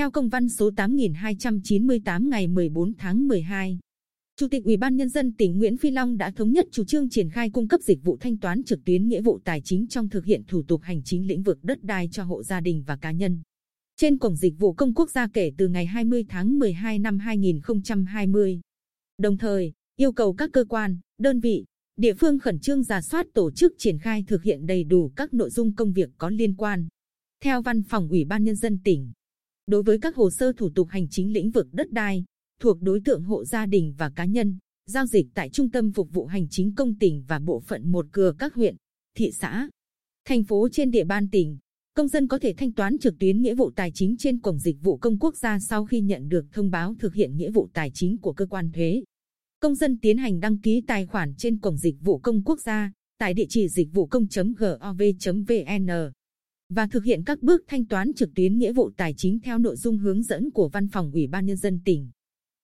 Theo công văn số 8298 ngày 14 tháng 12, Chủ tịch Ủy ban nhân dân tỉnh Nguyễn Phi Long đã thống nhất chủ trương triển khai cung cấp dịch vụ thanh toán trực tuyến nghĩa vụ tài chính trong thực hiện thủ tục hành chính lĩnh vực đất đai cho hộ gia đình và cá nhân. Trên cổng dịch vụ công quốc gia kể từ ngày 20 tháng 12 năm 2020. Đồng thời, yêu cầu các cơ quan, đơn vị, địa phương khẩn trương giả soát tổ chức triển khai thực hiện đầy đủ các nội dung công việc có liên quan. Theo Văn phòng Ủy ban Nhân dân tỉnh, đối với các hồ sơ thủ tục hành chính lĩnh vực đất đai, thuộc đối tượng hộ gia đình và cá nhân, giao dịch tại Trung tâm Phục vụ Hành chính công tỉnh và bộ phận một cửa các huyện, thị xã, thành phố trên địa bàn tỉnh. Công dân có thể thanh toán trực tuyến nghĩa vụ tài chính trên cổng dịch vụ công quốc gia sau khi nhận được thông báo thực hiện nghĩa vụ tài chính của cơ quan thuế. Công dân tiến hành đăng ký tài khoản trên cổng dịch vụ công quốc gia tại địa chỉ dịch vụ công.gov.vn và thực hiện các bước thanh toán trực tuyến nghĩa vụ tài chính theo nội dung hướng dẫn của Văn phòng Ủy ban Nhân dân tỉnh.